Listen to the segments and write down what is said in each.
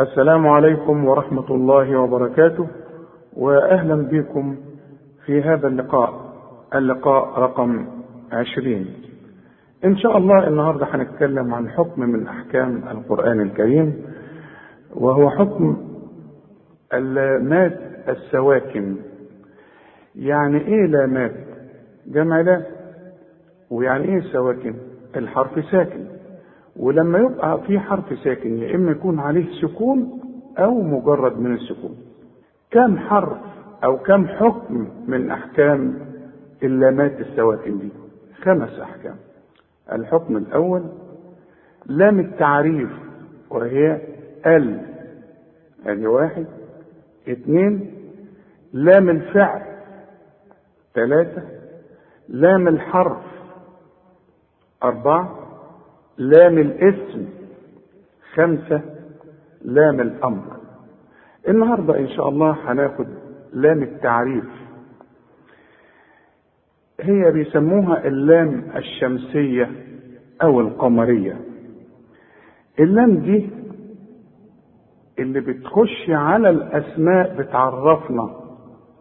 السلام عليكم ورحمة الله وبركاته وأهلا بكم في هذا اللقاء اللقاء رقم عشرين. إن شاء الله النهاردة هنتكلم عن حكم من أحكام القرآن الكريم وهو حكم اللامات السواكن. يعني إيه لامات جمع لا. ويعني إيه السواكن؟ الحرف ساكن. ولما يبقى في حرف ساكن يا إما يكون عليه سكون أو مجرد من السكون. كم حرف أو كم حكم من أحكام اللامات السواكن دي؟ خمس أحكام. الحكم الأول لام التعريف وهي ال ادي واحد. اثنين لام الفعل ثلاثة. لام الحرف أربعة. لام الاسم خمسة لام الأمر. النهاردة إن شاء الله هناخد لام التعريف. هي بيسموها اللام الشمسية أو القمرية. اللام دي اللي بتخش على الأسماء بتعرفنا.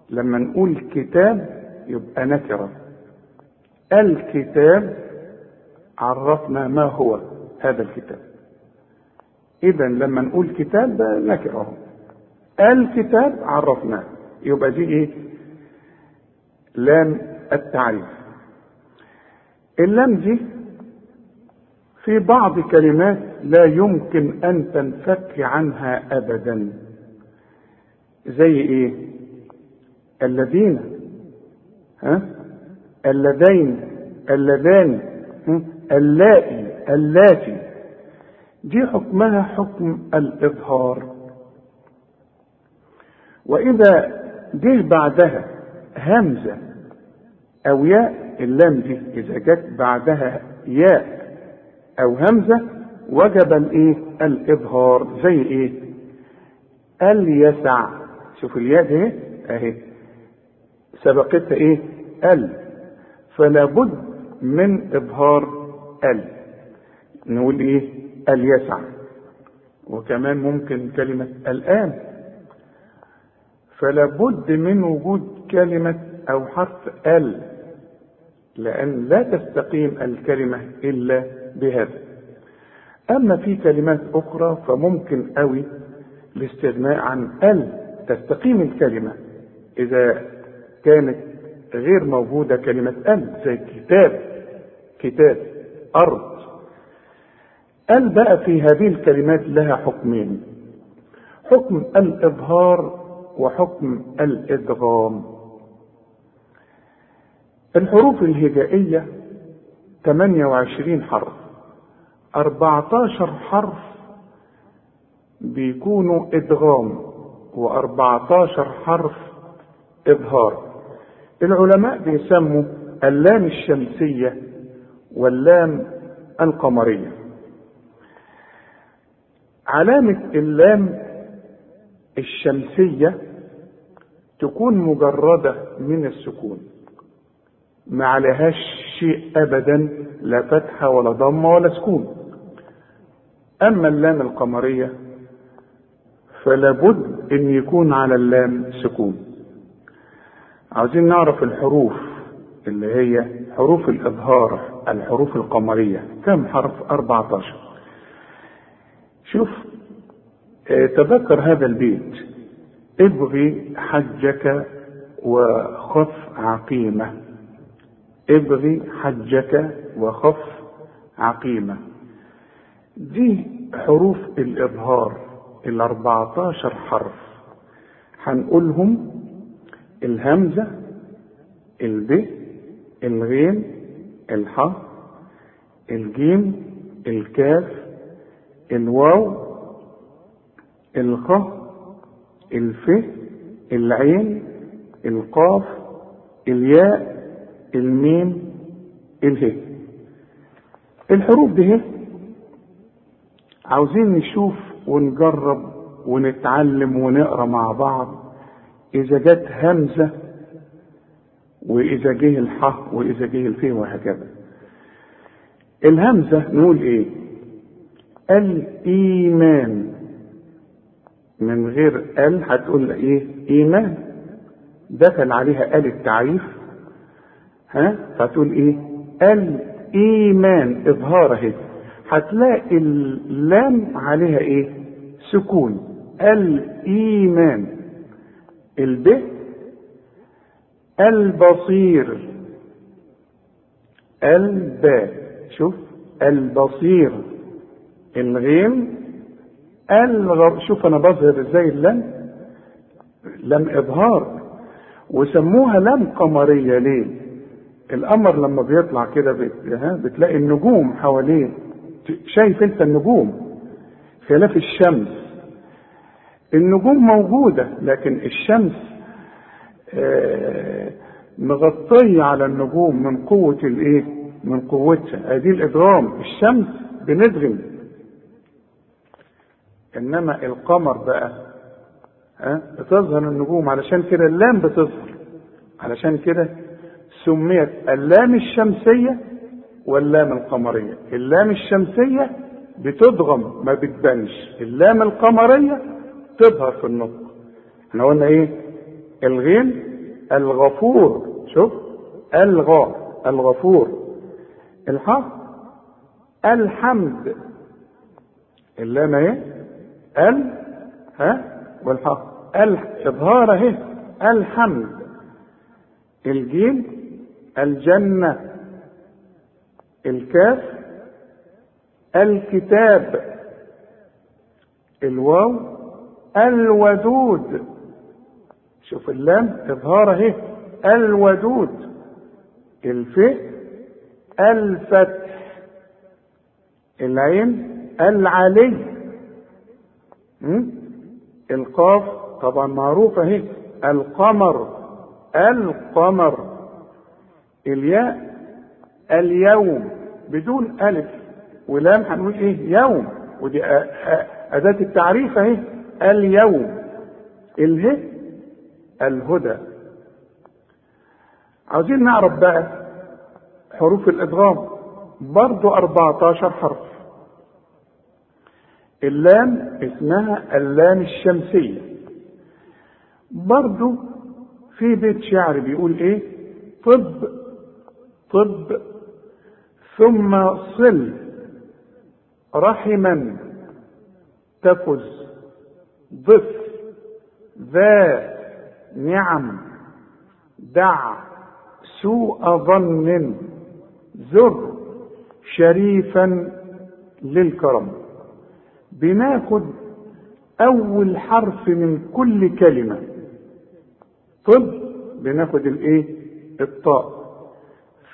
لما نقول كتاب يبقى نكرة. الكتاب عرفنا ما هو هذا الكتاب. اذا لما نقول كتاب ده نكره الكتاب عرفناه. يبقى دي إيه؟ لام التعريف. اللام دي في بعض كلمات لا يمكن أن تنفك عنها ابدا. زي إيه؟ الذين ها؟ اللذين اللذان اللائي اللاتي دي حكمها حكم الإظهار وإذا جه بعدها همزة أو ياء اللام دي إذا جت بعدها ياء أو همزة وجب الإيه؟ الإظهار زي إيه؟ اليسع شوف الياء دي أهي سبقتها إيه؟ ال فلا بد من إظهار ال. نقول إيه؟ اليسع. وكمان ممكن كلمة الآن. فلا بد من وجود كلمة أو حرف ال لأن لا تستقيم الكلمة إلا بهذا. أما في كلمات أخرى فممكن أوي الاستغناء عن ال تستقيم الكلمة. إذا كانت غير موجودة كلمة ال زي كتاب كتاب. أرض ال بقى في هذه الكلمات لها حكمين. حكم الإظهار وحكم الإدغام. الحروف الهجائية 28 حرف. 14 حرف بيكونوا إدغام و14 حرف إظهار. العلماء بيسموا اللام الشمسية واللام القمرية. علامة اللام الشمسية تكون مجردة من السكون. ما عليهاش شيء أبدا لا فتحة ولا ضمة ولا سكون. أما اللام القمرية فلا بد أن يكون على اللام سكون. عاوزين نعرف الحروف اللي هي حروف الإظهار. الحروف القمرية. كم حرف؟ 14 شوف آه تذكر هذا البيت. ابغي حجك وخف عقيمة. ابغي حجك وخف عقيمة. دي حروف الإظهار ال 14 حرف. هنقولهم الهمزة الب الغين الح الجيم الكاف الواو الخ الف العين القاف الياء الميم اله. الحروف دي عاوزين نشوف ونجرب ونتعلم ونقرأ مع بعض. إذا جت همزة وإذا جه الح وإذا جه الف وهكذا. الهمزة نقول إيه؟ الإيمان. من غير ال هتقول إيه؟ إيمان. دخل عليها ال التعريف. ها؟ فتقول إيه؟ الإيمان. إظهار أهي. هتلاقي اللام عليها إيه؟ سكون. الإيمان. الب البصير. الباء شوف البصير. الغين الغر شوف أنا بظهر إزاي اللام لم إظهار. وسموها لام قمرية ليه؟ القمر لما بيطلع كده بت... بتلاقي النجوم حواليه. شايف أنت النجوم؟ خلاف الشمس. النجوم موجودة لكن الشمس آه مغطية على النجوم من قوة الإيه؟ من قوتها. ادي الادغام الشمس بندغم إنما القمر بقى ها؟ بتظهر النجوم. علشان كده اللام بتظهر. علشان كده سميت اللام الشمسية واللام القمرية. اللام الشمسية بتضغم ما بتبانش. اللام القمرية تظهر في النطق. إحنا قلنا إيه؟ الغين الغفور شوف الغا الغفور. الحاء الحمد. اللام إيه؟ ال ها؟ والحاء ال اظهار اهي الحمد. الجيم الجنة. الكاف الكتاب. الواو الودود. شوف اللام إظهار أهي الودود الف الفتح العين العلي? القاف طبعا معروفة أهي القمر القمر الياء اليوم بدون ألف ولام هنقول إيه يوم ودي أداة التعريف أهي اليوم اله الهدى. عاوزين نعرف بقى حروف الادغام برضو 14 حرف. اللام اسمها اللام الشمسية. برضو في بيت شعر بيقول إيه؟ طب طب ثم صل. رحما. تفز. ضف. ذا. نعم. دع سوء ظن زر شريفا للكرم. بناخد أول حرف من كل كلمة. طب بناخد الإيه؟ الطاء.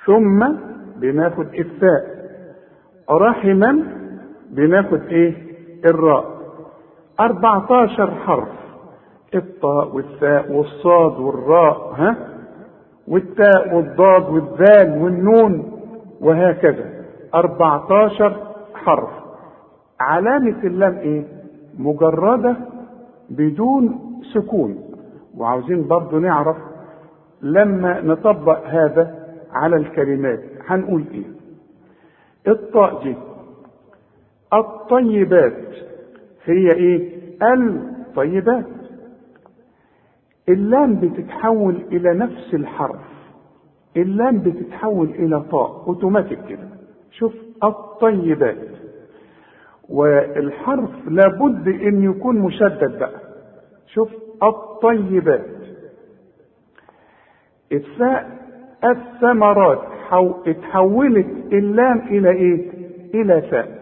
ثم بناخد الثاء. رحما بناخد إيه؟ الراء. 14 حرف. الطاء والثاء والصاد والراء ها؟ والتاء والضاد والذال والنون وهكذا. 14 حرف. علامة اللام إيه؟ مجردة بدون سكون. وعاوزين برضو نعرف لما نطبق هذا على الكلمات هنقول إيه؟ الطاء دي. الطيبات هي إيه؟ الطيبات. اللام بتتحول إلى نفس الحرف. اللام بتتحول إلى طاء أوتوماتيك كده. شوف الطيبات. والحرف لابد إن يكون مشدد بقى. شوف الطيبات. الثاء الثمرات حو... اتحولت اللام إلى إيه؟ إلى ثاء.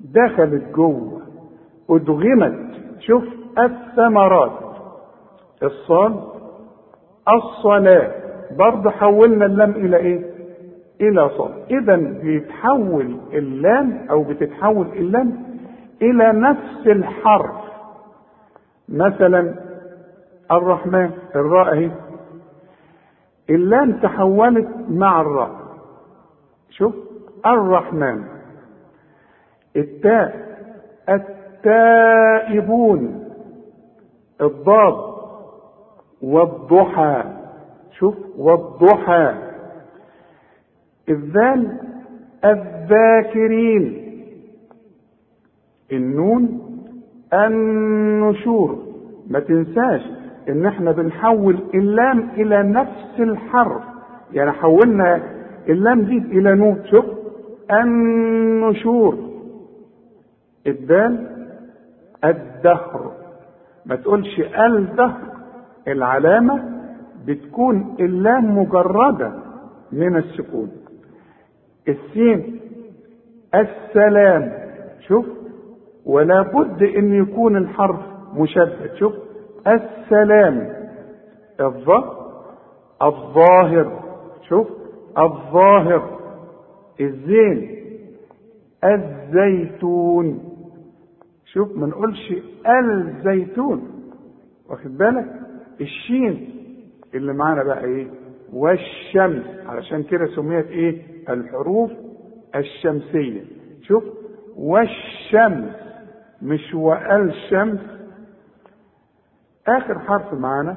دخلت جوه. أدغمت. شوف الثمرات. الصاد الصلاة برضه حولنا اللام إلى إيه؟ إلى صاد اذا بيتحول اللام أو بتتحول اللام إلى نفس الحرف. مثلا الرحمن الراء أهي. اللام تحولت مع الراء. شوف الرحمن. التاء التائبون. الضاد. والضحى. شوف والضحى. الذال الذاكرين. النون النشور. ما تنساش إن إحنا بنحول اللام إلى نفس الحرف. يعني حولنا اللام دي إلى نون. شوف النشور. الدال الدهر. ما تقولش الدهر. العلامة بتكون اللام مجردة من السكون. السين السلام شوف ولا بد إن يكون الحرف مشدد شوف السلام الظ الظاهر شوف الظاهر. الزين الزيتون شوف ما نقولش الزيتون واخد بالك؟ الشين اللي معانا بقى إيه؟ والشمس. علشان كده سميت إيه؟ الحروف الشمسية. شوف والشمس مش والشمس آخر حرف معانا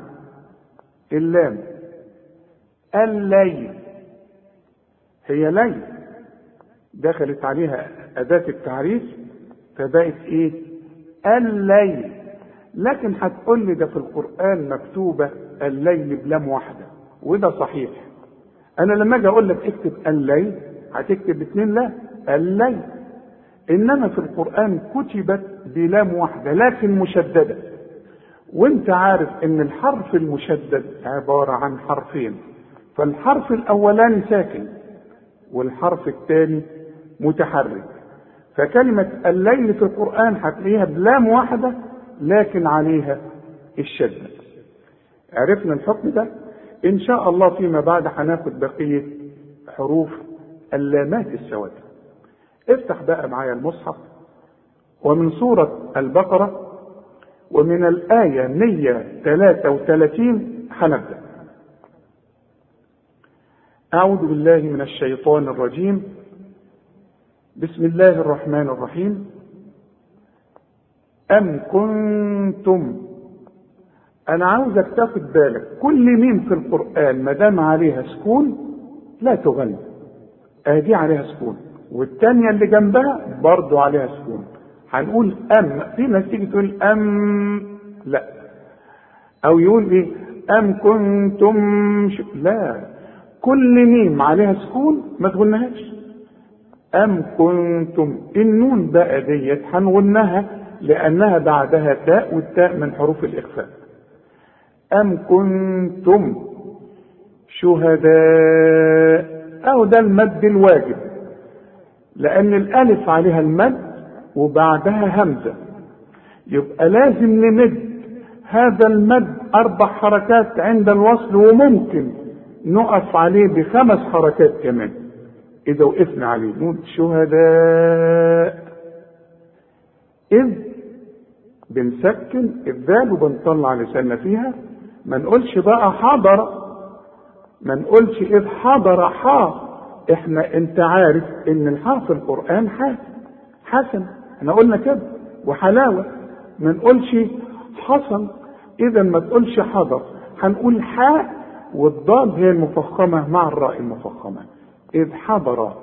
اللام. الليل. هي ليل. دخلت عليها أداة التعريف فبقت إيه؟ الليل. لكن هتقول لي ده في القرآن مكتوبة الليل بلام واحدة وده صحيح. أنا لما أجي أقول لك اكتب الليل هتكتب اتنين لا الليل. إنما في القرآن كتبت بلام واحدة لكن مشددة. وأنت عارف إن الحرف المشدد عبارة عن حرفين فالحرف الأولاني ساكن والحرف الثاني متحرك. فكلمة الليل في القرآن هتلاقيها بلام واحدة لكن عليها الشدة عرفنا الحكم ده؟ إن شاء الله فيما بعد هناخد بقية حروف اللامات السواد. افتح بقى معايا المصحف. ومن سورة البقرة ومن الآية 133 هنبدأ. أعوذ بالله من الشيطان الرجيم. بسم الله الرحمن الرحيم. أم كنتم؟ أنا عاوزك تاخد بالك كل ميم في القرآن ما دام عليها سكون لا تغني. أدي عليها سكون. والتانية اللي جنبها برضو عليها سكون. هنقول أم. في ناس تيجي تقول أم. لا. أو يقول إيه؟ أم كنتم؟ ش... لا. كل ميم عليها سكون ما تغنهاش. أم كنتم؟ النون بقى ديت هنغنها لأنها بعدها تاء والتاء من حروف الإخفاء أم كنتم شهداء؟ أو ده المد الواجب. لأن الألف عليها المد وبعدها همزة. يبقى لازم نمد هذا المد أربع حركات عند الوصل وممكن نقف عليه بخمس حركات كمان. إذا وقفنا عليه. نقول شهداء. إذ بنسكن الذال وبنطلع لساننا فيها. ما نقولش بقى حضر. ما نقولش إذ حضر حا. إحنا أنت عارف إن الحاء في القرآن حسن حسن. إحنا قلنا كده. وحلاوة. ما نقولش حصل إذا ما تقولش حضر. هنقول حاء والضاد هي المفخمة مع الراء المفخمة. إذ حضر.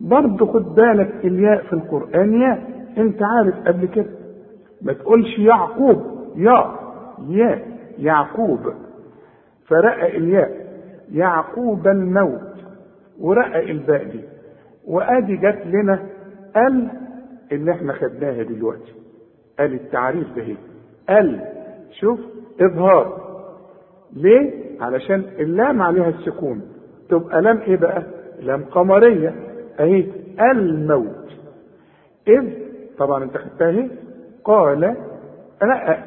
برضه خد بالك الياء في القرآن ياء. أنت عارف قبل كده ما تقولش يعقوب. يا ياء يعقوب. فرقق إلياء يعقوب الموت ورقق الباء دي وأدي جت لنا ال اللي إحنا خدناها دلوقتي. ال التعريف ده هي ال شوف إظهار. ليه؟ علشان اللام عليها السكون. تبقى لام إيه بقى؟ لام قمرية. أهي الموت. إذ طبعا أنت خدتها اهي. قال رقق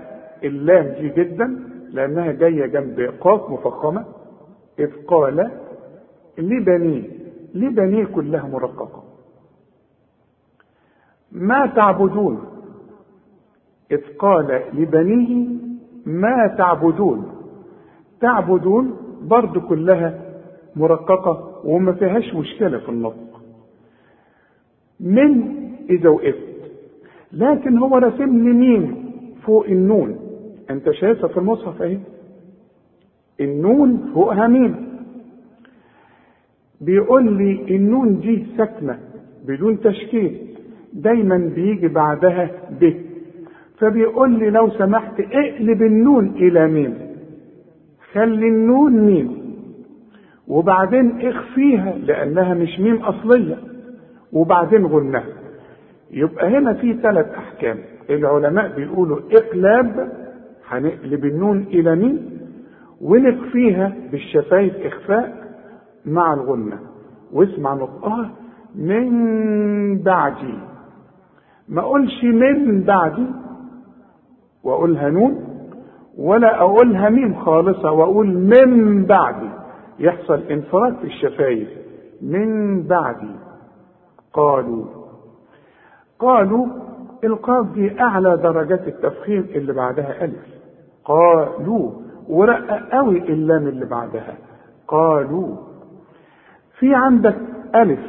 اللام دي جدا لأنها جاية جنب قاف مفخمة إذ قال لبنيه لبنيه كلها مرققه ما تعبدون؟ إذ قال لبنيه ما تعبدون؟ تعبدون برضو كلها مرققة وما فيهاش مشكلة في النطق. من إذا وقفت لكن هو رسم لي مين فوق النون. انت شايفها في المصحف اهي. النون فوقها مين بيقول لي النون دي ساكنة بدون تشكيل دايما بيجي بعدها ب. فبيقول لي لو سمحت اقلب النون إلى ميم. خلي النون ميم. وبعدين اخفيها لأنها مش ميم أصلية. وبعدين غنها. يبقى هنا في ثلاث أحكام. العلماء بيقولوا إقلاب هنقلب النون إلى ميم ونخفيها بالشفايف إخفاء مع الغنة. واسمع نطقها من بعدي. ما أقولش من بعدي وأقولها نون ولا أقولها ميم خالصة وأقول من بعدي. يحصل انفراد في الشفايف. من بعدي. قالوا قالوا القاف دي أعلى درجات التفخيم اللي بعدها ألف. قالوا ورقق قوي اللام اللي بعدها. قالوا في عندك ألف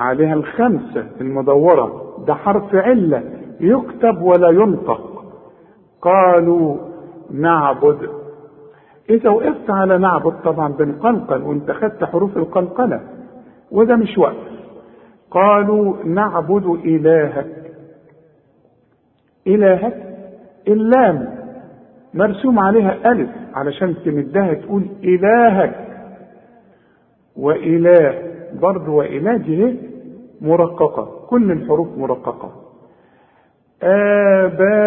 عليها الخمسة المدورة ده حرف علة يكتب ولا ينطق. قالوا نعبد. إذا وقفت على نعبد طبعا بنقلقل وانت خدت حروف القلقله وده مش وقف. قالوا نعبد إلهك. إلهك اللام مرسوم عليها ألف علشان تمدها تقول إلهك. وإله برضه وإله دي مرققة كل الحروف مرققة.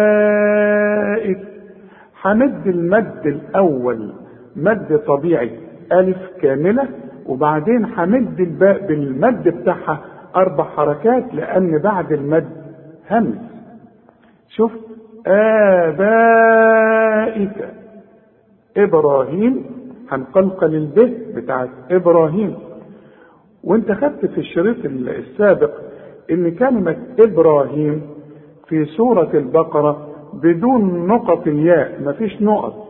آبائك. هند المد الأول مد طبيعي ألف كاملة وبعدين همد الباء بالمد بتاعها أربع حركات لأن بعد المد همز شوف آبائك. إبراهيم هنقلقل الب بتاعت إبراهيم. وانت خدت في الشريط السابق إن كلمة إبراهيم في سورة البقرة بدون نقط الياء مفيش نقط.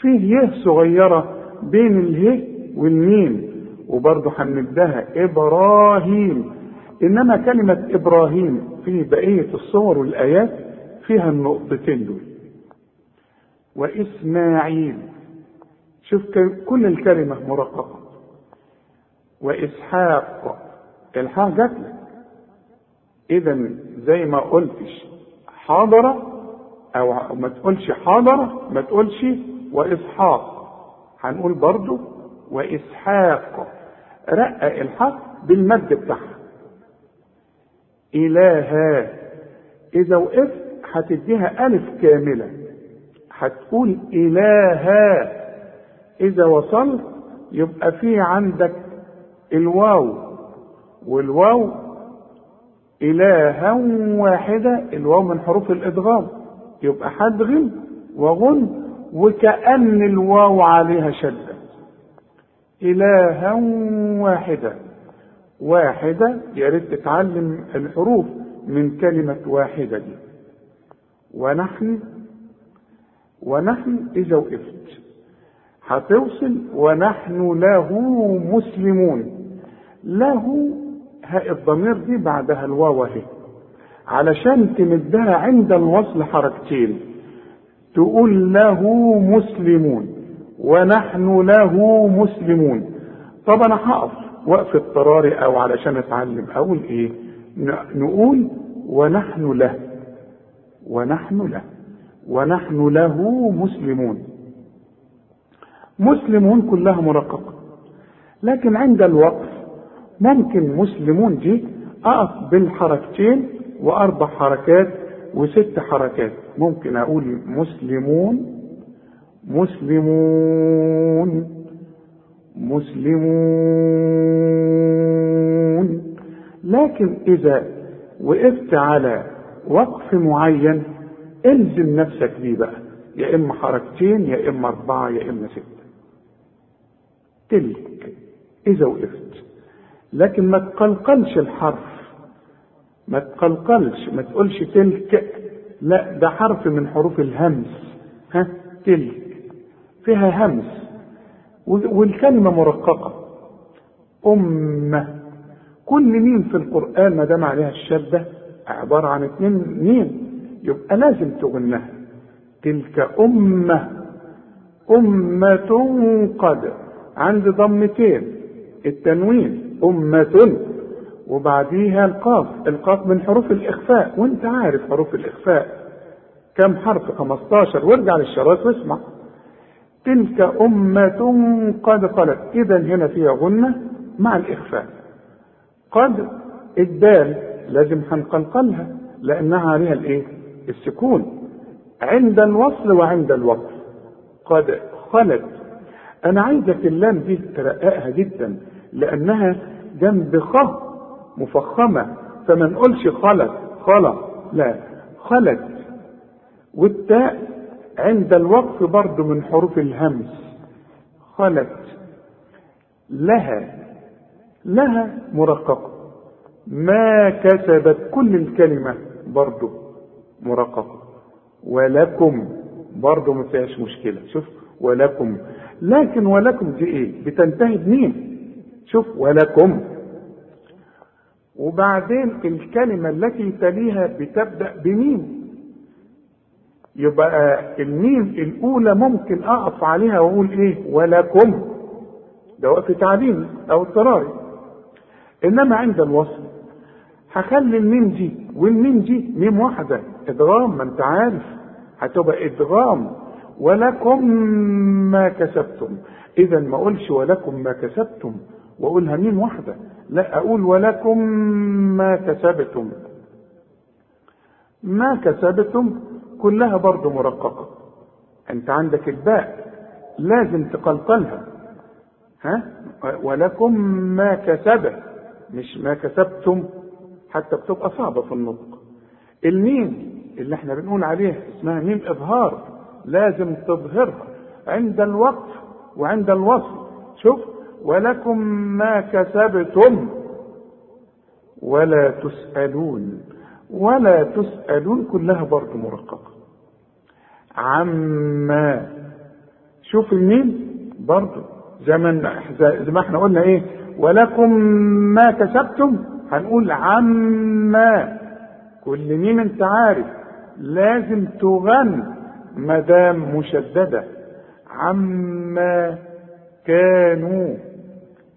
فيه يه صغيرة بين اله والميم. وبرضه هنمدها إبراهيم. إنما كلمة إبراهيم في بقية الصور والآيات فيها النقطتين دول. وإسماعيل شوف كل الكلمة مرققة. وإسحاق الحاء جات لك. إذا زي ما قلتش حاضرة أو ما تقولش حاضرة ما تقولش وإسحاق. هنقول برضو وإسحاق. رقق الحق بالمد بتاعها. إلها إذا وقفت هتديها ألف كاملة. هتقول إلها إذا وصلت يبقى في عندك الواو. والواو إلها واحدة الواو من حروف الإدغام. يبقى هدغم وغن وكأن الواو عليها شدة. إلها واحدة. واحدة يا ريت تتعلم الحروف من كلمة واحدة دي. ونحن ونحن إذا وقفت هتوصل ونحن له مسلمون. له هاء الضمير دي بعدها الواو اهي. علشان تمدها عند الوصل حركتين. تقول له مسلمون ونحن له مسلمون. طب أنا هقف. وقف اضطراري أو علشان أتعلم أقول إيه نقول ونحن له ونحن له ونحن له مسلمون. مسلمون كلها مرققة. لكن عند الوقف ممكن مسلمون دي أقف بالحركتين وأربع حركات وست حركات. ممكن أقول مسلمون مسلمون. مسلمون. لكن إذا وقفت على وقف معين إلزم نفسك بيه بقى. يا إما حركتين يا إما أربعة يا إما ستة. تلك إذا وقفت. لكن ما تقلقلش الحرف. ما تقلقلش ما تقولش تلك. لا ده حرف من حروف الهمس. ها تلك. فيها همس. والكلمة مرققة. أمة. كل ميم في القرآن ما دام عليها الشده عبارة عن اتنين ميم يبقى لازم تغنها. تلك أمة. أمة قد عند ضمتين. التنوين أمة. وبعديها القاف. القاف من حروف الإخفاء. وانت عارف حروف الإخفاء. كم حرف؟ 15 وارجع للشرايط واسمع. تلك أمة قد خلت. إذا هنا فيها غنة مع الإخفاء. قد الدال لازم هنقلقلها لأنها عليها الإيه؟ السكون. عند الوصل وعند الوقف. قد خلت. أنا عايزك اللام دي ترققها جدا لأنها جنب خ مفخمة. فما نقولش خلت خلا لا خلت. والتاء عند الوقف برضه من حروف الهمس. خلت. لها. لها مرققة. ما كسبت كل الكلمة برضه مرققة. ولكم. برضه ما فيهاش مشكلة. شوف. ولكم. لكن ولكم دي إيه؟ بتنتهي بمين؟ شوف. ولكم. وبعدين الكلمة التي تليها بتبدأ بمين؟ يبقى الميم الأولى ممكن أقف عليها وأقول إيه؟ ولكم. ده وقت تعليمي أو اضطراري. إنما عند الوصل هخلي الميم دي والميم دي ميم واحدة. إدغام ما أنت عارف. هتبقى إدغام. ولكم ما كسبتم. إذا ما أقولش ولكم ما كسبتم وأقولها ميم واحدة. لا أقول ولكم ما كسبتم. ما كسبتم كلها برضه مرققة. أنت عندك الباء لازم تقلقلها. ها؟ ولكم ما كسب مش ما كسبتم حتى بتبقى صعبة في النطق. الميم اللي إحنا بنقول عليها اسمها ميم إظهار لازم تظهرها. عند الوقف وعند الوصل شوف ولكم ما كسبتم. ولا تسألون. ولا تسألون كلها برضه مرققة. عما. شوف الميم برضه زي ما زي ما إحنا قلنا إيه؟ ولكم ما كسبتم هنقول عما. كل ميم أنت عارف لازم تغن ما دام مشددة. عما كانوا.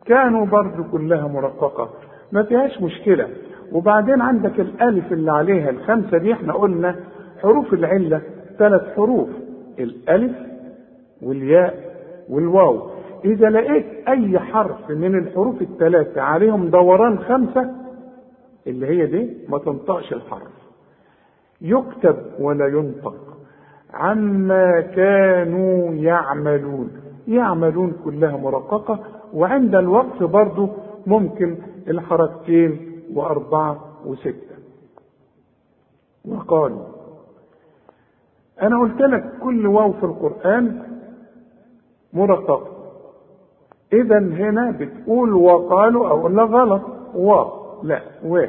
كانوا برضو كلها مرققة ما فيهاش مشكلة. وبعدين عندك الألف اللي عليها الخمسة دي إحنا قلنا حروف العلة ثلاث حروف الألف والياء والواو. إذا لقيت أي حرف من الحروف الثلاثه عليهم دوران خمسة اللي هي دي ما تنطقش الحرف. يكتب ولا ينطق. عما كانوا يعملون. يعملون كلها مرققة وعند الوقف برضو ممكن الحركتين وأربعة وستة. وقالوا أنا قلت لك كل واو في القرآن مرققة إذا هنا بتقول وقالوا أو لا غلط. و لا و.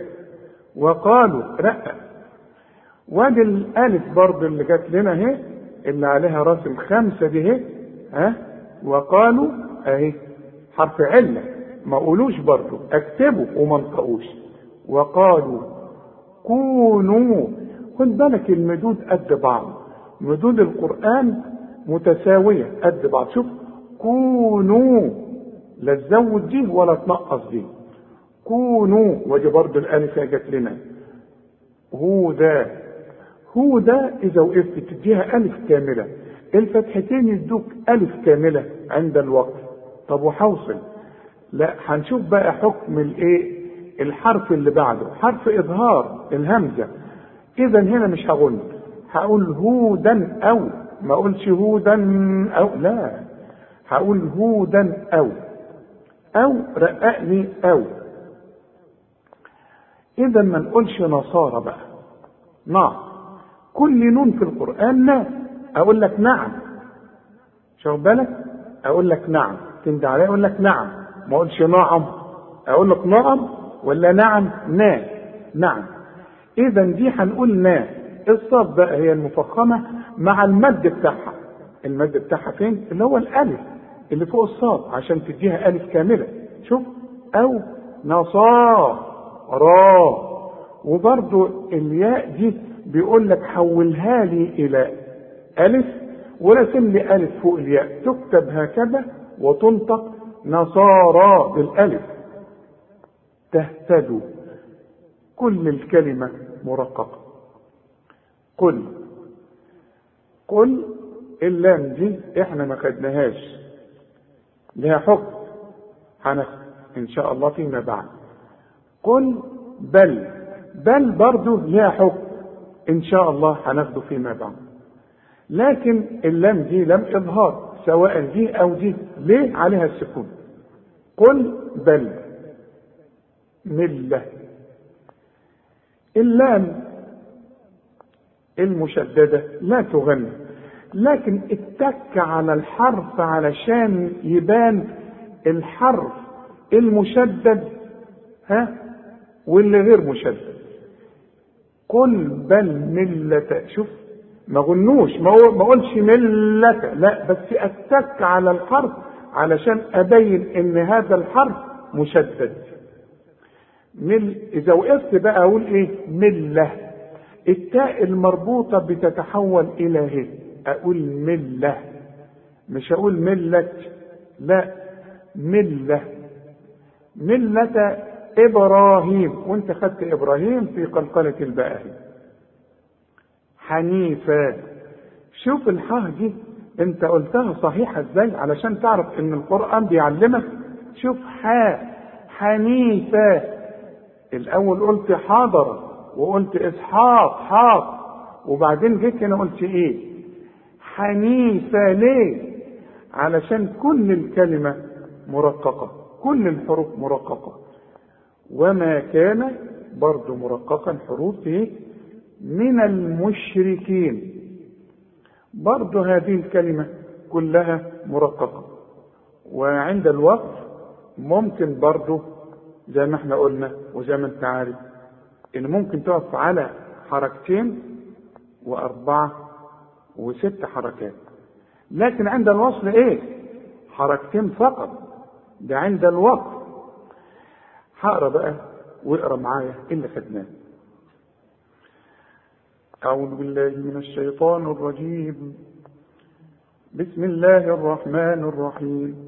وقالوا رقق وادي الألف برضه اللي جت لنا اهي اللي عليها رأس الخمسة دي اهي ها؟ وقالوا اهي حرف عله ما قولوش برضه اكتبوا وما انطقوش. وقالوا كونوا خد بالك المدود قد بعض. مدود القرآن متساوية. قد بعض شوف كونوا لا تزود دي ولا تنقص دي كونوا ودي برضه الالف جت لنا. هودا هودا إذا وقفت تديها ألف كاملة. الفتحتين يدوك ألف كاملة عند الوقف طب وحوصل؟ لا هنشوف بقى حكم الإيه؟ الحرف اللي بعده. حرف إظهار الهمزة. اذا هنا مش هقول هقول هودا أو ما أقولش هودا أو لا. هقول هودا أو. أو رققني أو. اذا ما نقولش نصارى بقى. نعم كل نون في القرآن لا أقول لك نعم. شوف بالك؟ أقول لك نعم. تندى عليا أقول لك نعم. ما أقولش نعم. أقول لك نعم ولا نعم؟ نا. نعم. اذا دي هنقول نا. الصاد بقى هي المفخمة مع المد بتاعها. المد بتاعها فين؟ اللي هو الألف اللي فوق الصاد عشان تديها ألف كاملة. شوف. أو نصارى وبرضو الياء دي بيقول لك حولها لي إلى ألف ورسم لي ألف فوق الياء. تكتب هكذا وتنطق نصارى بالألف. تهتدوا. كل الكلمة مرققة. قل. قل اللام دي إحنا ما خدناهاش. لها حكم. هناخد إن شاء الله فيما بعد. قل بل. بل برضه لها حكم. إن شاء الله هناخده فيما بعد. لكن اللام دي لم إظهار. سواء دي أو دي. ليه عليها السكون؟ قل بل. ملة. اللام المشددة لا تغني. لكن اتك على الحرف علشان يبان الحرف المشدد ها؟ واللي غير مشدد. قل بل ملة شوف ما غنوش ما ما اقولش ملة لا بس اتك على الحرف علشان أبين إن هذا الحرف مشدد. مل إذا وقفت بقى أقول إيه؟ ملة. التاء المربوطه بتتحول إلى هي أقول ملة. مش أقول ملة لا ملة. ملة إبراهيم. وأنت خدت إبراهيم في قلقلة الباء حنيفا شوف الحاء دي أنت قلتها صحيحة إزاي؟ علشان تعرف إن القرآن بيعلمك. شوف حاء. حنيفا الأول قلت حاضر وقلت إسحاق حاق وبعدين جيت هنا قلت إيه؟ حنيفة ليه؟ علشان كل الكلمة مرققة كل الحروف مرققة. وما كان برضو مرققا حروف إيه من المشركين. برضو هذه الكلمة كلها مرققة. وعند الوقف ممكن برضو زي ما إحنا قلنا وزي ما انت عارف إن ممكن تقف على حركتين وأربعة وست حركات. لكن عند الوصل إيه؟ حركتين فقط. ده عند الوقف هقرا بقى واقرأ معايا اللي خدناه. أعوذ بالله من الشيطان الرجيم. بسم الله الرحمن الرحيم.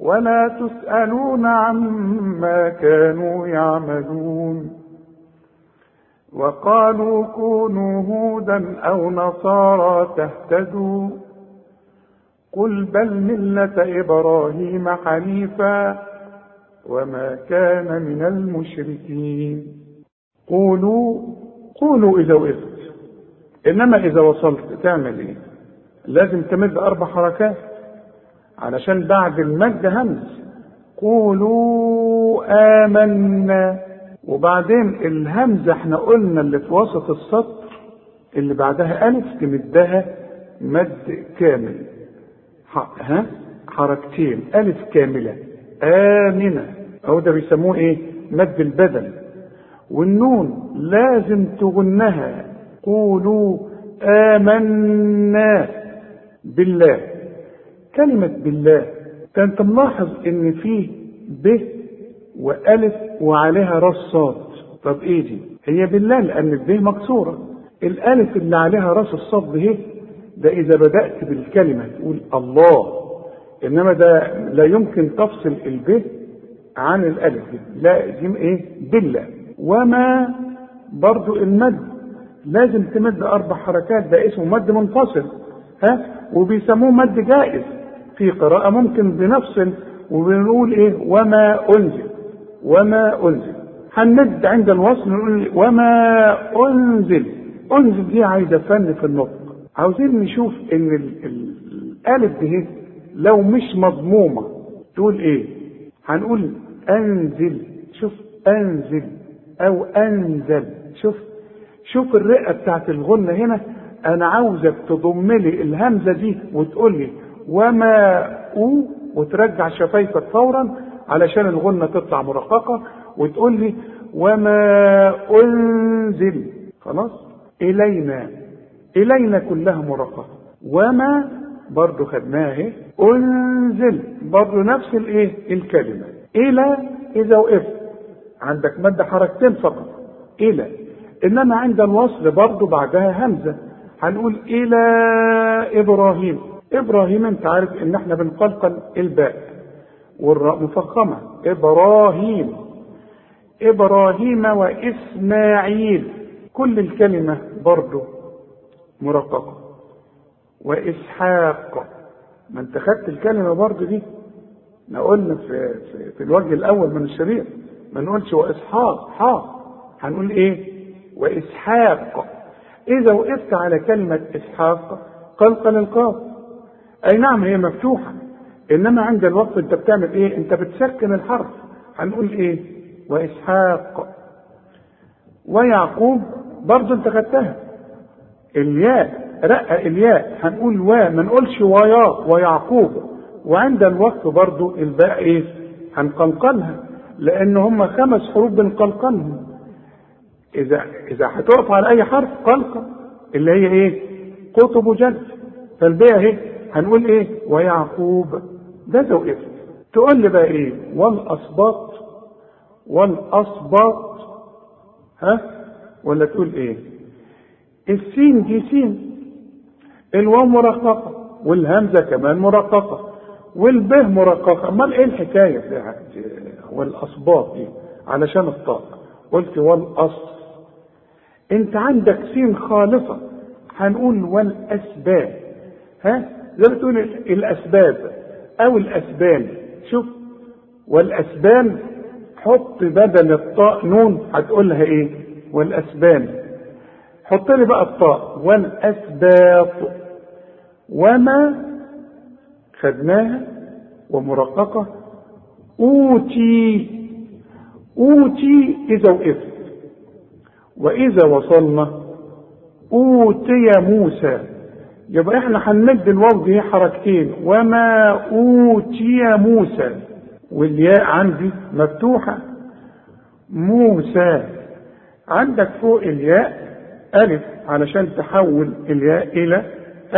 ولا تسألون عما كانوا يعملون وقالوا كونوا هودا أو نصارى تهتدوا قل بل ملة إبراهيم حنيفا وما كان من المشركين قولوا قولوا إذا وقفت إنما إذا وصلت تعمل إيه؟ لازم تمد أربع حركات علشان بعد المد همز قولوا آمنا. وبعدين الهمزة إحنا قلنا اللي في وسط السطر اللي بعدها ألف تمدها مد كامل. ها؟ حركتين. ألف كاملة. آمنة. أو ده بيسموه إيه؟ مد البدن. والنون لازم تغنها. قولوا آمنا بالله. كلمة بالله. كانت ملاحظ إن فيه ب وألف وعليها راس صاد. طب إيه دي؟ هي بالله لأن الب مكسورة. الألف اللي عليها راس الصاد ده إذا بدأت بالكلمة تقول الله. إنما ده لا يمكن تفصل الب عن الألف. دي لا دي إيه؟ بالله. وما برضو المد. لازم تمد أربع حركات. ده اسمه مد منفصل. ها؟ وبيسموه مد جائز. في قراءة ممكن بنفصل وبنقول إيه؟ وما أنزل وما أنزل. هنمد عند الوصل نقول وما أنزل. أنزل دي عايزة فن في النطق. عاوزين نشوف إن ال- ال- الألف دي لو مش مضمومة تقول إيه؟ هنقول أنزل. شوف أنزل أو أنزل. شوف شوف الرئة بتاعت الغنة هنا. أنا عاوزك تضم لي الهمزة دي وتقول لي وما أو وترجع شفايفك فورا علشان الغنة تطلع مرققة وتقول لي وما أنزل. خلاص؟ إلينا إلينا كلها مرققة. وما برضو خدناها. اهي أنزل. برضو نفس الإيه؟ الكلمة. إلى إذا وقفت. عندك مد حركتين فقط. إلى. إنما عند الوصل برضو بعدها همزة. هنقول إلى إبراهيم. إبراهيم أنت عارف إن إحنا بنقلقل الباء والراء مفخمه إبراهيم إبراهيم وإسماعيل. كل الكلمة برضو مرققة. وإسحاق ما أنت خدت الكلمة برضو دي؟ إحنا قلنا في, في, في الوجه الأول من الشريط. ما نقولش وإسحاق حاء. هنقول إيه؟ وإسحاق. إذا وقفت على كلمة إسحاق قلقل القاف. أي نعم هي مفتوحة. إنما عند الوقت أنت بتعمل إيه؟ أنت بتسكن الحرف. هنقول إيه؟ وإسحاق. ويعقوب برضه أنت خدتها. الياء رقق الياء. هنقول و ما نقولش ويا ويعقوب. وعند الوقت برضه الباء إيه؟ هنقلقلها. لأن هم خمس حروف بنقلقلهم. إذا إذا هتقف على أي حرف قلقة. اللي هي إيه؟ قطب جد فالباء اهي هنقول إيه؟ ويعقوب ده وقفت تقول لي بقى إيه؟ والاسباط والاسباط ها؟ ولا تقول إيه؟ السين دي سين. الواو مرققة والهمزة كمان مرققة والبه مرققة. أمال إيه الحكاية والاسباط دي؟ علشان الطاء قلت والاصل أنت عندك سين خالصة. هنقول والاسباب ها؟ زي ما تقول الأسباب أو الأسبان. شوف والأسبان حط بدل الطاء نون هتقول لها إيه؟ والأسبان. حط لي بقى الطاء. والأسباط. وما خدناها ومرققة. أوتي. أوتي إذا وقفت. وإذا وصلنا أوتي موسى. يبقى إحنا هنمد الواو دي حركتين. وما أوتي موسى والياء عندي مفتوحة. موسى عندك فوق الياء ألف علشان تحول الياء إلى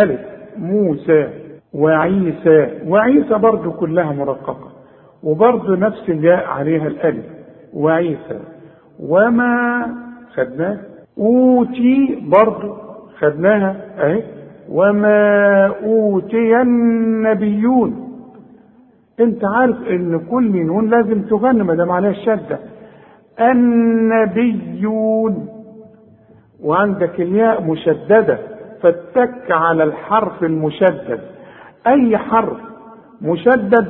ألف. موسى وعيسى وعيسى برضو كلها مرققة وبرضو نفس الياء عليها الألف. وعيسى وما خدناه؟ أوتي برضو خدناها أهي. وما اوتي النبيون. أنت عارف إن كل نون لازم تغنى ما دام عليها الشدة. النبيون. وعندك الياء مشددة فاتك على الحرف المشدد. أي حرف مشدد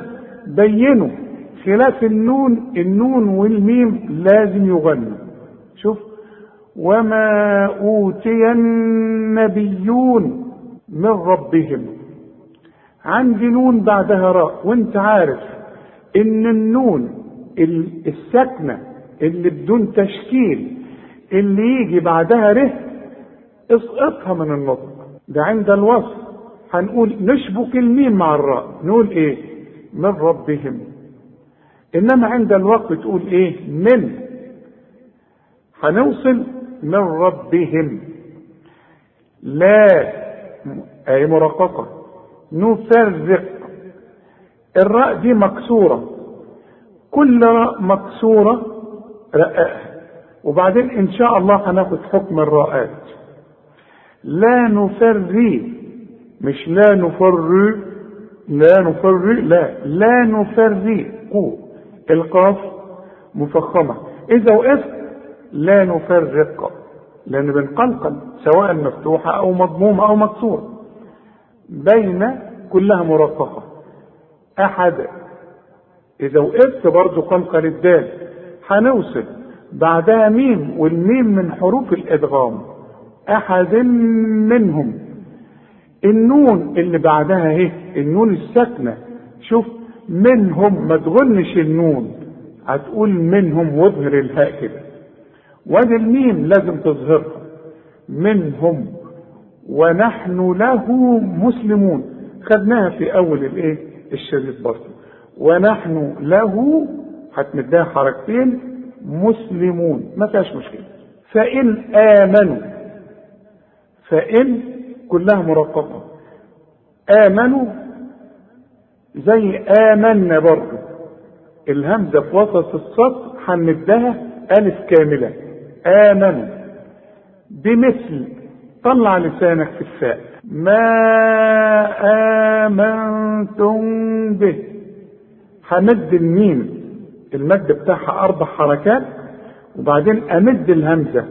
بينه خلاف النون النون والميم لازم يغنوا شوف. وما اوتي النبيون. من ربهم. عندي نون بعدها راء وانت عارف إن النون الساكنه اللي بدون تشكيل اللي يجي بعدها ره اسقطها من النطق. ده عند الوصف. هنقول نشبك الميم مع الراء. نقول إيه؟ من ربهم. إنما عند الوقت تقول إيه؟ من. هنوصل من ربهم. لا. أي مرققة. نفرق. الراء دي مكسورة. كل راء مكسورة رققها وبعدين إن شاء الله هناخد حكم الراءات لا نفري. مش لا نفر لا نفر لا. لا نفرق القاف مفخمة. إذا وقفت لا نفرق. لأن بنقلقل سواء مفتوحة أو مضمومة أو مكسورة. بين كلها مرققة أحد إذا وقفت برضه قلقل الدال هنوصل بعدها ميم والميم من حروف الإدغام. أحد منهم. النون اللي بعدها اهي النون الساكنة. شوف منهم ما تغنش النون. هتقول منهم واظهر الهاء كده وادي الميم لازم تظهرها. منهم ونحن له مسلمون. خدناها في أول الإيه؟ الشريط برضه ونحن له هتمدها حركتين مسلمون. ما فيهاش مشكلة. فإن آمنوا فإن كلها مرققة. آمنوا زي آمنا برضه الهمزة في وسط السطر هنمدها ألف كاملة. امنوا بمثل طلع لسانك في الفاء ما آمنتم به. همد الميم المد بتاعها أربع حركات وبعدين أمد الهمزة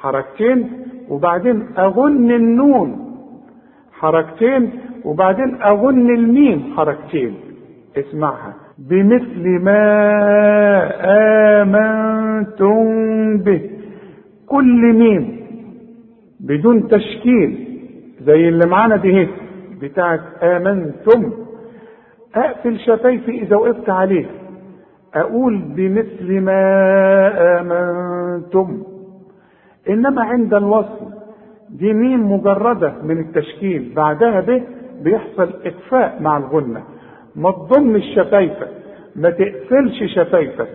حركتين وبعدين أغن النون حركتين وبعدين أغن الميم حركتين. اسمعها. بمثل ما آمنتم به. كل ميم بدون تشكيل زي اللي معانا دي بتاعت آمنتم. أقفل شفايفي إذا وقفت عليه. أقول بمثل ما آمنتم. إنما عند الوصل دي ميم مجردة من التشكيل. بعدها به بيحصل إخفاء مع الغنة. ما تضمش شفايفك ما تقفلش شفايفك.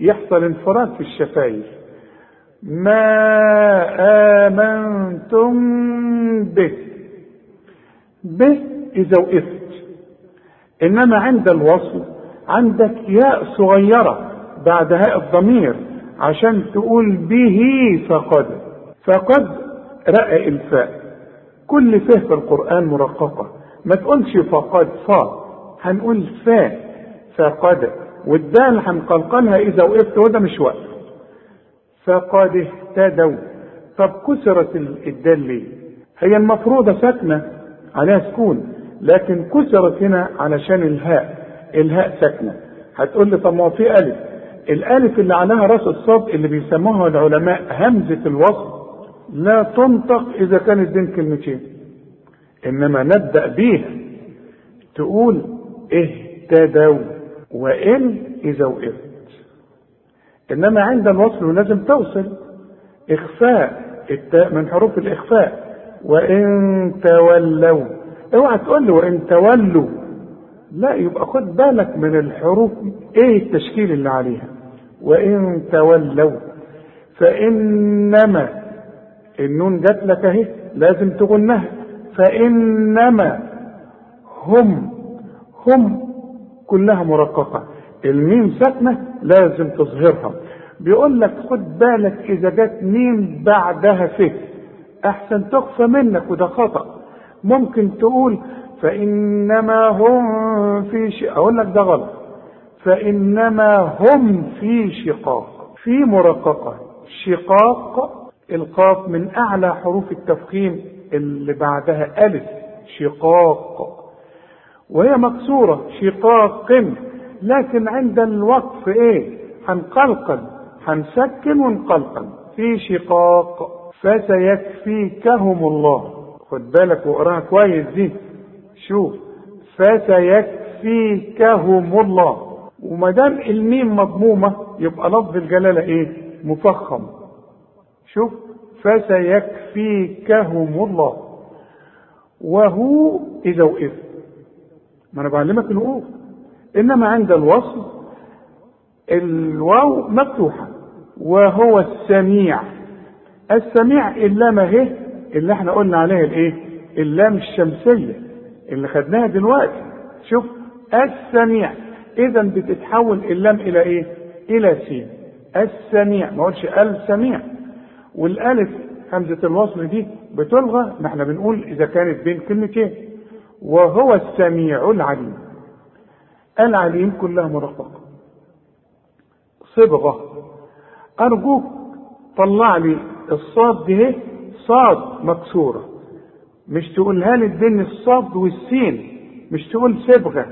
يحصل انفراد في الشفايف. ما آمنتم به. به إذا وقفت. إنما عند الوصل. عندك ياء صغيرة بعد هاء الضمير عشان تقول به فقد. فقد رقق الفاء. كل فه في القرآن مرققة. ما تقولش فقد فا هنقول فاء. فقد. والدال هنقلقلها إذا وقفت وده مش وقف. فقد اهتدوا. طب كسرت الدال ليه؟ هي المفروضة ساكنة عليها سكون لكن كسرت هنا علشان الهاء. الهاء ساكنة. هتقول لي طب ما هو في ألف. الألف اللي عليها رأس الصاد اللي بيسموها العلماء همزة الوصل لا تنطق إذا كانت بين كلمتين. إنما نبدأ بيها. تقول اهتدوا. وإن إذا وقفت إنما عند الوصل لازم توصل. إخفاء التاء من حروف الإخفاء. وإن تولوا. اوعى تقول لي وإن تولوا. لا يبقى خد بالك من الحروف إيه التشكيل اللي عليها. وإن تولوا. فإنما النون جات لك أهي لازم تغنها. فإنما هم. هم كلها مرققة. الميم ساكنة لازم تظهرها. بيقول لك خد بالك إذا جت ميم بعدها ف أحسن تخفى منك وده خطأ. ممكن تقول فإنما هم في ش... أقول لك ده غلط. فإنما هم في شقاق في مرققة. شقاق القاف من أعلى حروف التفخيم اللي بعدها ألف. شقاق. وهي مكسورة. شقاق. لكن عند الوقف إيه؟ هنقلقل هنسكن ونقلقل. في شقاق فسيكفيكهم الله. خد بالك واقراها كويس دي. شوف فسيكفيكهم الله. وما دام الميم مضمومة يبقى لفظ الجلالة إيه؟ مفخم. شوف فسيكفيكهم الله. وهو إذا وقف. ما أنا بعلمك الوقوف. إنما عند الوصل الواو مفتوحة وهو السميع. السميع اللام اهي اللي إحنا قلنا عليها الإيه؟ اللام الشمسية اللي خدناها دلوقتي. شوف السميع. اذا بتتحول اللام إلى إيه؟ إلى سين السميع. ما اقولش السميع. والألف همزه الوصل دي بتلغى. ما إحنا بنقول إذا كانت بين كلمتين. وهو السميع العليم. العليم كلها مرققة صبغة. أرجوك طلع لي الصاد دي صاد مكسورة. مش تقولها لي بين الصاد والسين مش تقول صبغة.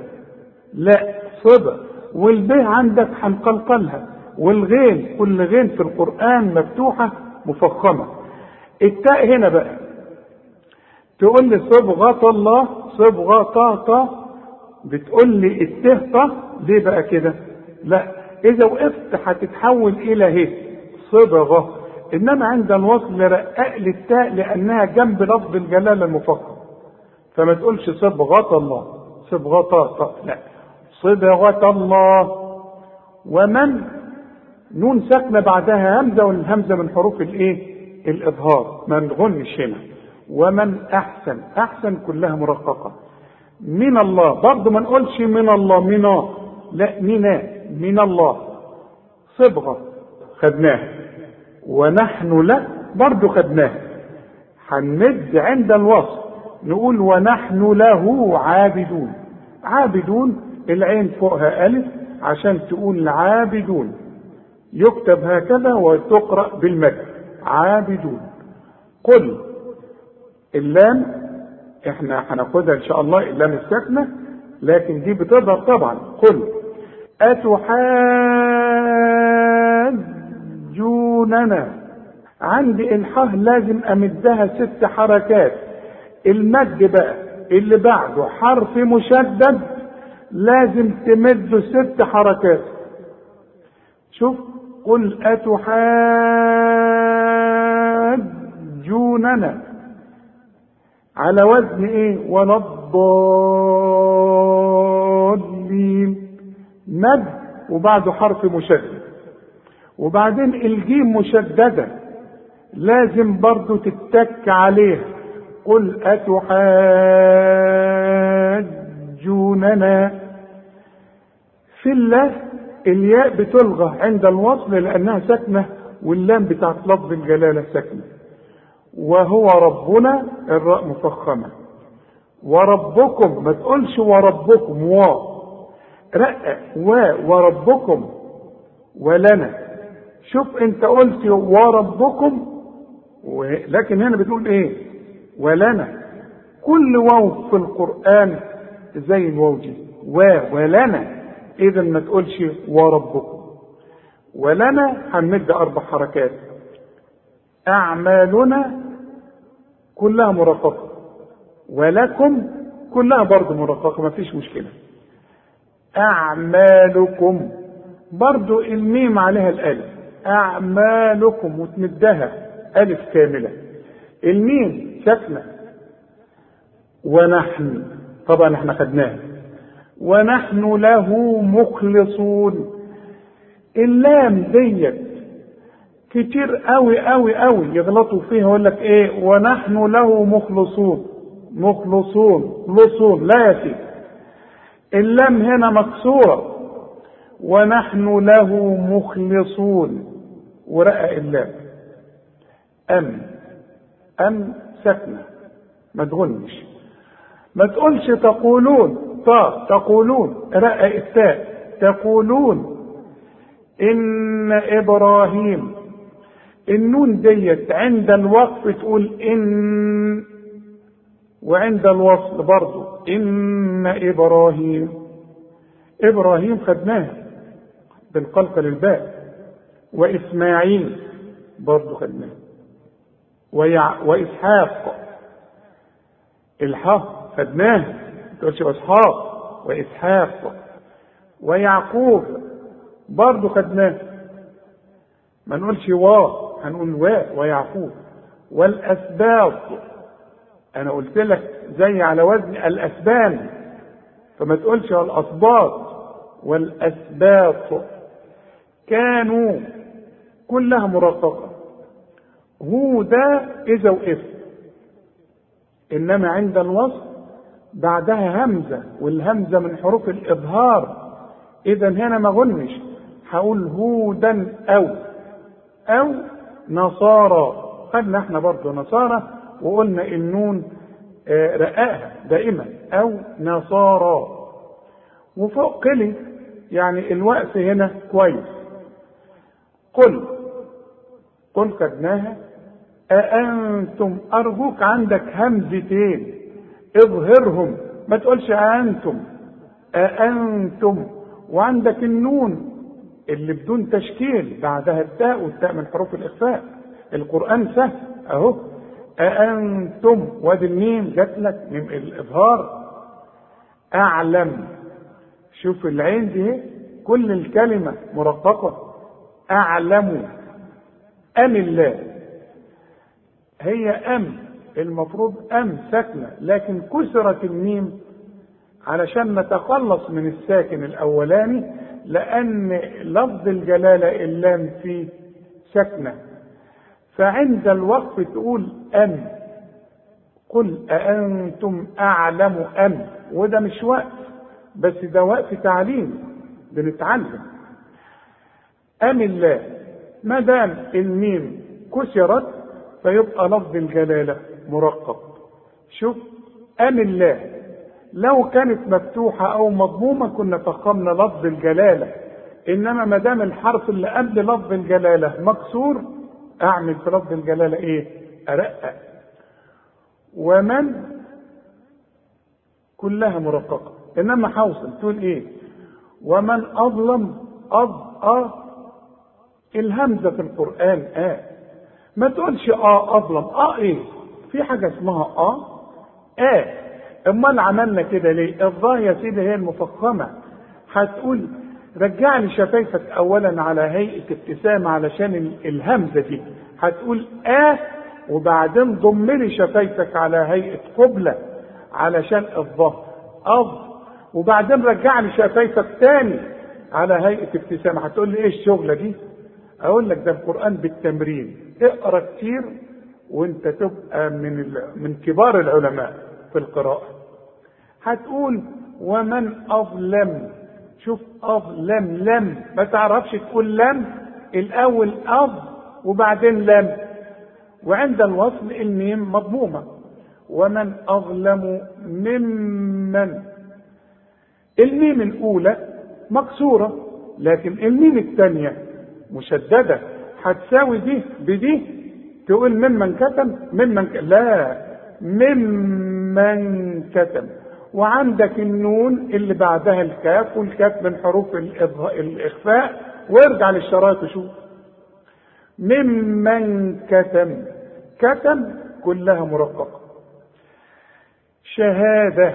لا صبغ والباء عندك هنقلقلها والغين كل غين في القرآن مفتوحة مفخمة. التاء هنا بقى. تقول لي صبغة الله صبغة طا بتقول لي الته طا ليه بقى كده؟ لا إذا وقفت هتتحول إلى هي صبغة. إنما عند الوصل رقق للتاء لأنها جنب لفظ الجلاله المفخم فما تقولش صبغة الله. صبغة لا. صبغة الله. ومن نون ساكنة بعدها همزة والهمزة من حروف الإيه؟ الإظهار. ما نغنش هنا ومن أحسن. أحسن كلها مرققة. من الله. برضه ما نقولش من الله منا لا منا من الله. صبغة. خدناها ونحن لا برضه خدناها هنمد عند الوصف. نقول ونحن له عابدون. عابدون العين فوقها ألف عشان تقول عابدون. يكتب هكذا وتقرأ بالمد عابدون. قل اللام إحنا هناخدها ان شاء الله اللام الساكنه لكن دي بتظهر طبعا. قل أتحاجوننا؟ عندي الحاء لازم أمدها ست حركات. المد بقى اللي بعده حرف مشدد لازم تمده ست حركات. شوف قل أتحاجوننا؟ على وزن إيه؟ ولا الضالين. مد وبعده حرف مشدد. وبعدين الجيم مشددة. لازم برضو تتك عليها. قل أتحاجوننا. في الله الياء بتلغى عند الوصل لأنها ساكنة واللام بتاعت لفظ الجلالة ساكنة. وهو ربنا الراء مفخمة. وربكم ما تقولش وربكم و. رقق و وربكم ولنا. شوف انت قلت وربكم لكن هنا بتقول إيه؟ ولنا. كل واو في القرآن زي الواو دي. و ولنا. اذا ما تقولش وربكم. ولنا هنمد أربع حركات. أعمالنا كلها مرققة. ولكم كلها برضه مرققة ما فيش مشكلة. أعمالكم برضه الميم عليها الألف. أعمالكم وتمدها ألف كاملة. الميم ساكنه ونحن طبعا إحنا خدناها. ونحن له مخلصون. اللام ديت كتير قوي قوي قوي يغلطوا فيها يقول لك إيه؟ ونحن له مخلصون مخلصون لصون لا يا سيدي اللام هنا مكسورة. ونحن له مخلصون. ورقق اللام. أم أم سكنه ما تغنش ما تقولش تقولون. طا تقولون. رقق التاء. تقولون. إن إبراهيم النون ديت عند الوقف تقول إن وعند الوصل برضو إن إبراهيم. إبراهيم خدناها بالقلقل الباء وإسماعيل برضو خدناها ويع... وإسحاق الحاء خدناها ما تقولش إسحاق وإسحاق ويعقوب برضو خدناه ما نقولش وا هنقول وا ويعقوب. والاسباط أنا قلت لك زي على وزن الاسبان فما تقولش الأسباط. والأسباط كانوا كلها مرققة. هو ده إذا وقفت إنما عند الوصف بعدها همزة والهمزة من حروف الإظهار. اذا هنا ما غنش. هقول هودا أو أو نصارى. خدنا إحنا برضه نصارى. وقلنا النون رقاها دائما أو نصارى. وفوق قلي يعني الوقف هنا كويس. قل قل خدناها أأنتم أرجوك عندك همزتين اظهرهم. ما تقولش أأنتم أأنتم. وعندك النون اللي بدون تشكيل بعدها التاء والتاء من حروف الإخفاء. القرآن سهل أهو. أأنتم وادي الميم جات لك من الإظهار. أعلم. شوف العين دي كل الكلمة مرققة. أعلم. أم الله. هي أم. المفروض أم ساكنة. لكن كسرت الميم علشان نتخلص من الساكن الأولاني لأن لفظ الجلالة اللام فيه ساكنة فعند الوقف تقول أم قل أأنتم أعلم أم. وده مش وقف بس ده وقف تعليم بنتعلم. أم الله ما دام الميم كسرت فيبقى لفظ الجلالة مرقب. شوف أم الله. لو كانت مفتوحة أو مضمومة كنا فخمنا لفظ الجلالة. إنما ما دام الحرف اللي قبل لفظ الجلالة مكسور أعمل في لفظ الجلالة إيه؟ أرقق. ومن؟ كلها مرققة. إنما حوصل تقول إيه؟ ومن أظلم أض أ الهمزة في القرآن آ. ما تقولش آ أظلم. آ إيه؟ في حاجة اسمها آ آ. امال عملنا كده ليه؟ الظاهر يا سيدي هي المفخمة. هتقول رجع لي شفايفك اولا على هيئة ابتسامة علشان الهمزة دي. هتقول آه وبعدين ضم لي شفايفك على هيئة قبلة علشان الظهر أض وبعدين رجع لي شفايفك تاني على هيئة ابتسامة هتقول لي إيه الشغلة دي؟ أقول لك ده القرآن بالتمرين. اقرأ كتير وأنت تبقى من من كبار العلماء في القراءة. هتقول ومن أظلم. شوف أظلم لم. ما تعرفش تقول لم. الأول أظ وبعدين لم. وعند الوصل الميم مضمومة. ومن أظلم ممن. الميم الأولى مكسورة لكن الميم الثانية مشددة. هتساوي دي بدي تقول ممن كتم ممن ك... لا. ممن كتم. وعندك النون اللي بعدها الكاف والكاف من حروف الإخفاء. وارجع للشرايط وشوف. ممن كتم. كتم كلها مرققة. شهادة.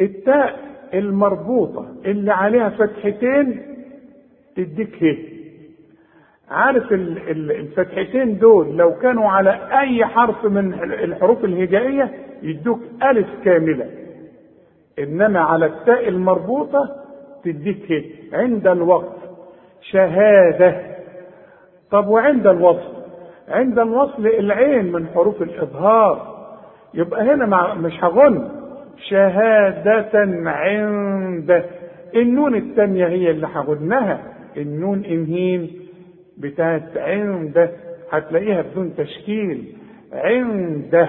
التاء المربوطة اللي عليها فتحتين تديك هي. عارف الفتحتين دول لو كانوا على أي حرف من الحروف الهجائية يدوك ألف كاملة. إنما على التاء المربوطة تديك عند الوقف شهادة. طب وعند الوصل عند الوصل العين من حروف الإظهار. يبقى هنا مش هغن. شهادة عند. النون الثانية هي اللي هغنها. النون إنهين بتاعت عنده هتلاقيها بدون تشكيل. عنده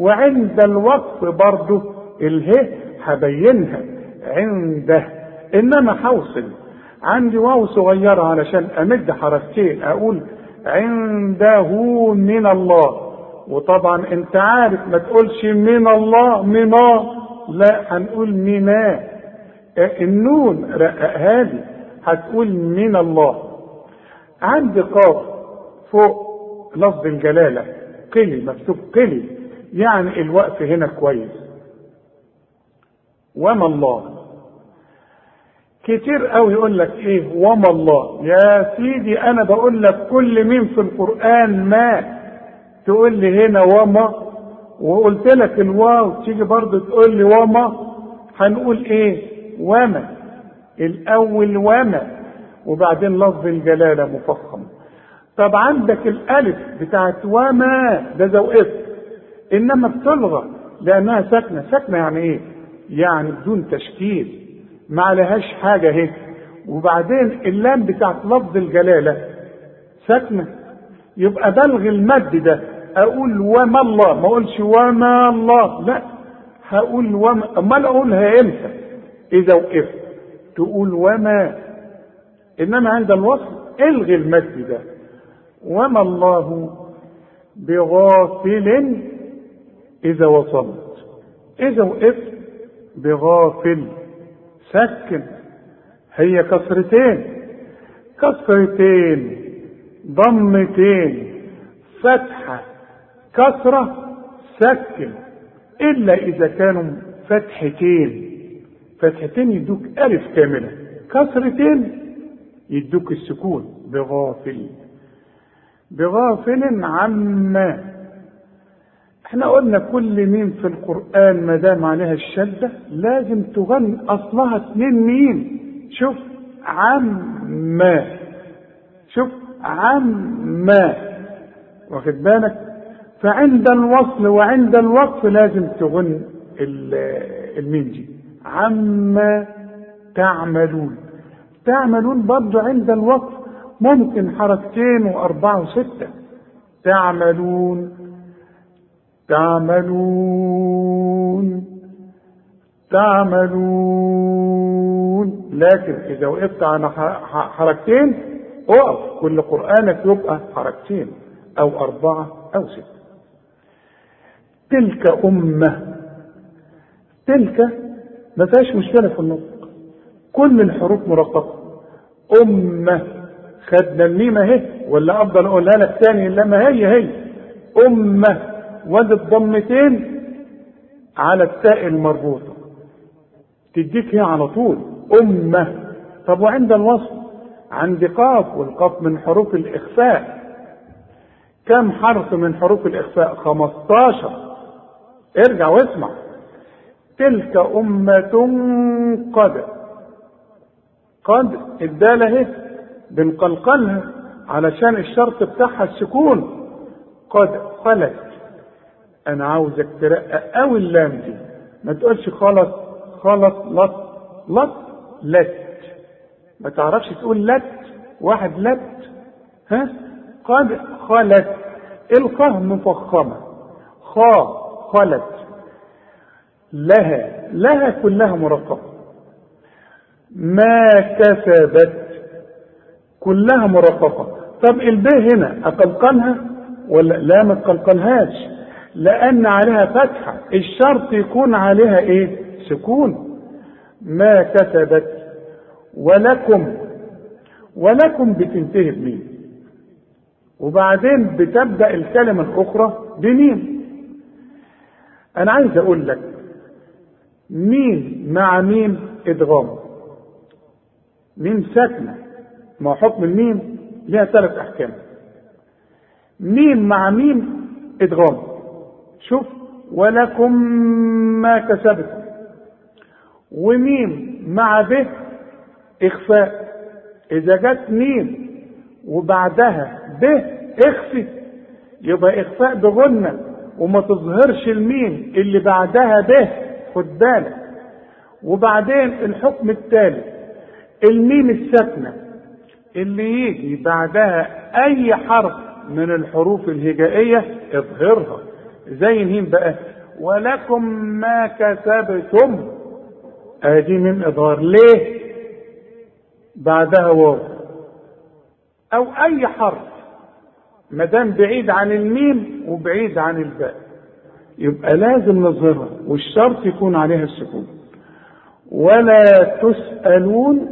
وعند الوقف برضه اله هبينها عنده. إنما حوصل. عندي واو صغيرة علشان أمد حركتين أقول عنده من الله. وطبعا أنت عارف ما تقولش من الله منا لا هنقول منا النون رققها لي. هتقول من الله. عندي قاف فوق لفظ الجلالة. قلي مكتوب قلي. يعني الوقف هنا كويس. وما الله؟ كتير قوي يقول لك إيه؟ وما الله. يا سيدي أنا بقول لك كل مين في القرآن ما. تقول لي هنا وما. وقلت لك الواو تيجي برضه تقول لي وما. هنقول إيه؟ وما. الأول وما. وبعدين لفظ الجلالة مفخم. طب عندك الألف بتاعت وما. ده زوقت إنما بتلغى لانها ساكنه ساكنه يعني إيه؟ يعني بدون تشكيل. ما عليهاش حاجة هيك وبعدين اللام بتاعت لفظ الجلالة ساكنه يبقى بلغي المد ده أقول وما الله. ما أقولش وما الله. لا. هقول وما أمال أقولها إمتى؟ إذا وقفت. تقول وما. إنما عند الوصل الغي المد ده. وما الله بغافل إذا وصلت. إذا وقفت بغافل سكن. هي كسرتين. كسرتين ضمتين. فتحة. كسرة سكن. إلا إذا كانوا فتحتين. فتحتين يدوك ألف كاملة. كسرتين يدوك السكون. بغافل. بغافل عما إحنا قلنا كل ميم في القرآن ما دام عليها الشدة لازم تغن أصلها اتنين ميم. شوف عما شوف عما واخد بالك؟ فعند الوصل وعند الوقف لازم تغن الميم دي. عما تعملون. تعملون برضه عند الوقف ممكن حركتين وأربعة وستة. تعملون تعملون. تعملون. لكن إذا وقفت على حركتين اقف كل قرآنك يبقى حركتين أو أربعة أو ستة تلك أمة تلك ما فيهاش مشكلة في النطق. كل الحروف مرققة. أمة خدنا الميم أهي ولا أفضل أقولها لك تاني لما هي هي. أمة وادي الضمتين على التاء المربوطة تديك هي على طول. أمة. طب وعند الوصل عندي قاف والقاف من حروف الإخفاء. كم حرف من حروف الإخفاء؟ 15 ارجع واسمع. تلك أمة قد. قد. الدالة اهي. بنقلقلها علشان الشرط بتاعها السكون. قد خلت. أنا عاوزك ترقق قوي اللام دي. ما تقولش خلص خلص لط لط لت. ما تعرفش تقول لت واحد لت. ها؟ قد خلت. القه مفخمة. خا خلت. لها لها كلها مرقبه ما كسبت كلها مرققة طب الب هنا أقلقلها ولا لا؟ ما تقلقلهاش لأن عليها فتحة. الشرط يكون عليها إيه؟ سكون. ما كسبت ولكم ولكم بتنتهي بمين؟ وبعدين بتبدأ الكلمة الأخرى بمين؟ أنا عايز أقول لك مين مع مين إدغام ميم ساكنة. ما حكم الميم لها ثلاث أحكام. ميم مع ميم إدغام شوف ولكم ما كسبتم. وميم مع به إخفاء. إذا جت ميم وبعدها به إخفي. يبقى إخفاء بغنة وما تظهرش الميم اللي بعدها به خد بالك. وبعدين الحكم الثالث الميم الساكنة اللي يجي بعدها أي حرف من الحروف الهجائية اظهرها. زي مين بقى. ولكم ما كسبتم. ادي من اظهار ليه؟ بعدها واو. أو أي حرف. ما دام بعيد عن الميم وبعيد عن الباء. يبقى لازم نظهرها والشرط يكون عليها السكون. ولا تسألون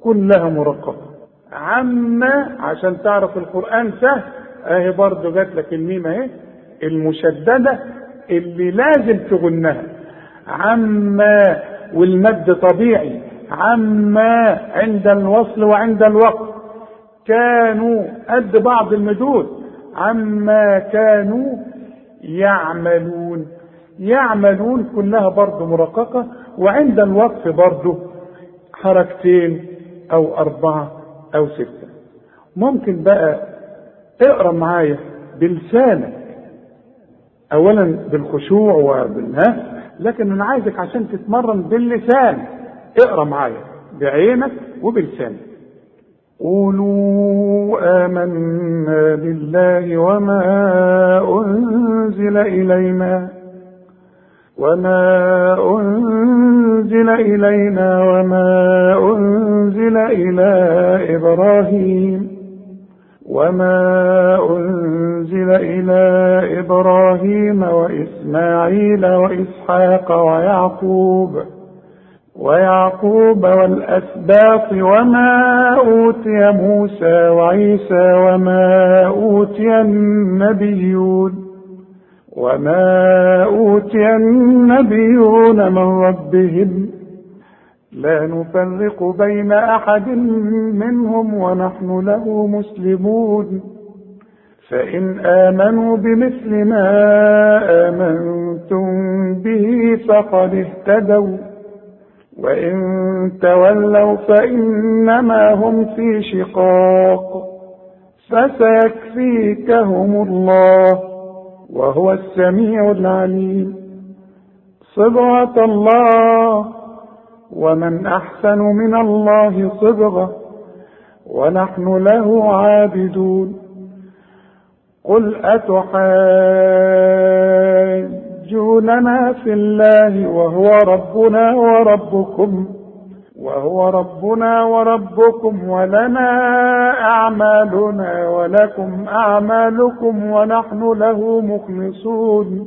كلها مرقبة. عما عشان تعرف القرآن سهل. أهي برضه جات لك الميم أهي. المشددة اللي لازم تغنها. عما والمد طبيعي عما عند الوصل وعند الوقت. كانوا قد بعض المدود. عما كانوا يعملون. يعملون كلها برضه مرققة وعند الوقف برضه حركتين أو أربعة أو ستة. ممكن بقى اقرأ معايا بلسانك. اولا بالخشوع وبالها لكن أنا عايزك عشان تتمرن باللسان. اقرأ معايا بعينك وبلسانك. قولوا آمنا بالله وما أنزل إلينا وما أنزل إلينا وما أنزل إلى إبراهيم. وما أنزل إلى إبراهيم وإسماعيل وإسحاق ويعقوب ويعقوب والأسباط وما أوتي موسى وعيسى وما أوتي النبيون وما أوتي النبيون من ربهم لا نفرق بين أحد منهم ونحن له مسلمون. فإن آمنوا بمثل ما آمنتم به فقد اهتدوا. وإن تولوا فإنما هم في شقاق. فسيكفيكهم الله وهو السميع العليم. صبغة الله. ومن أحسن من الله صبغة ونحن له عابدون. قل أتحاجوننا في الله وهو ربنا وربكم وهو ربنا وربكم ولنا أعمالنا ولكم أعمالكم ونحن له مخلصون.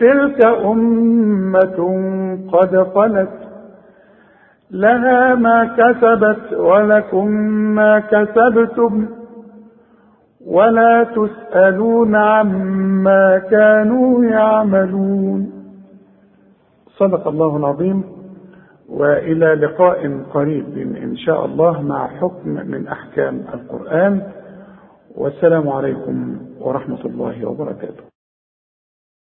تلك أمة قد خلت لها ما كسبت ولكم ما كسبتم ولا تسألون عما كانوا يعملون. صدق الله العظيم وإلى لقاء قريب إن شاء الله مع حكم من أحكام القرآن. والسلام عليكم ورحمة الله وبركاته.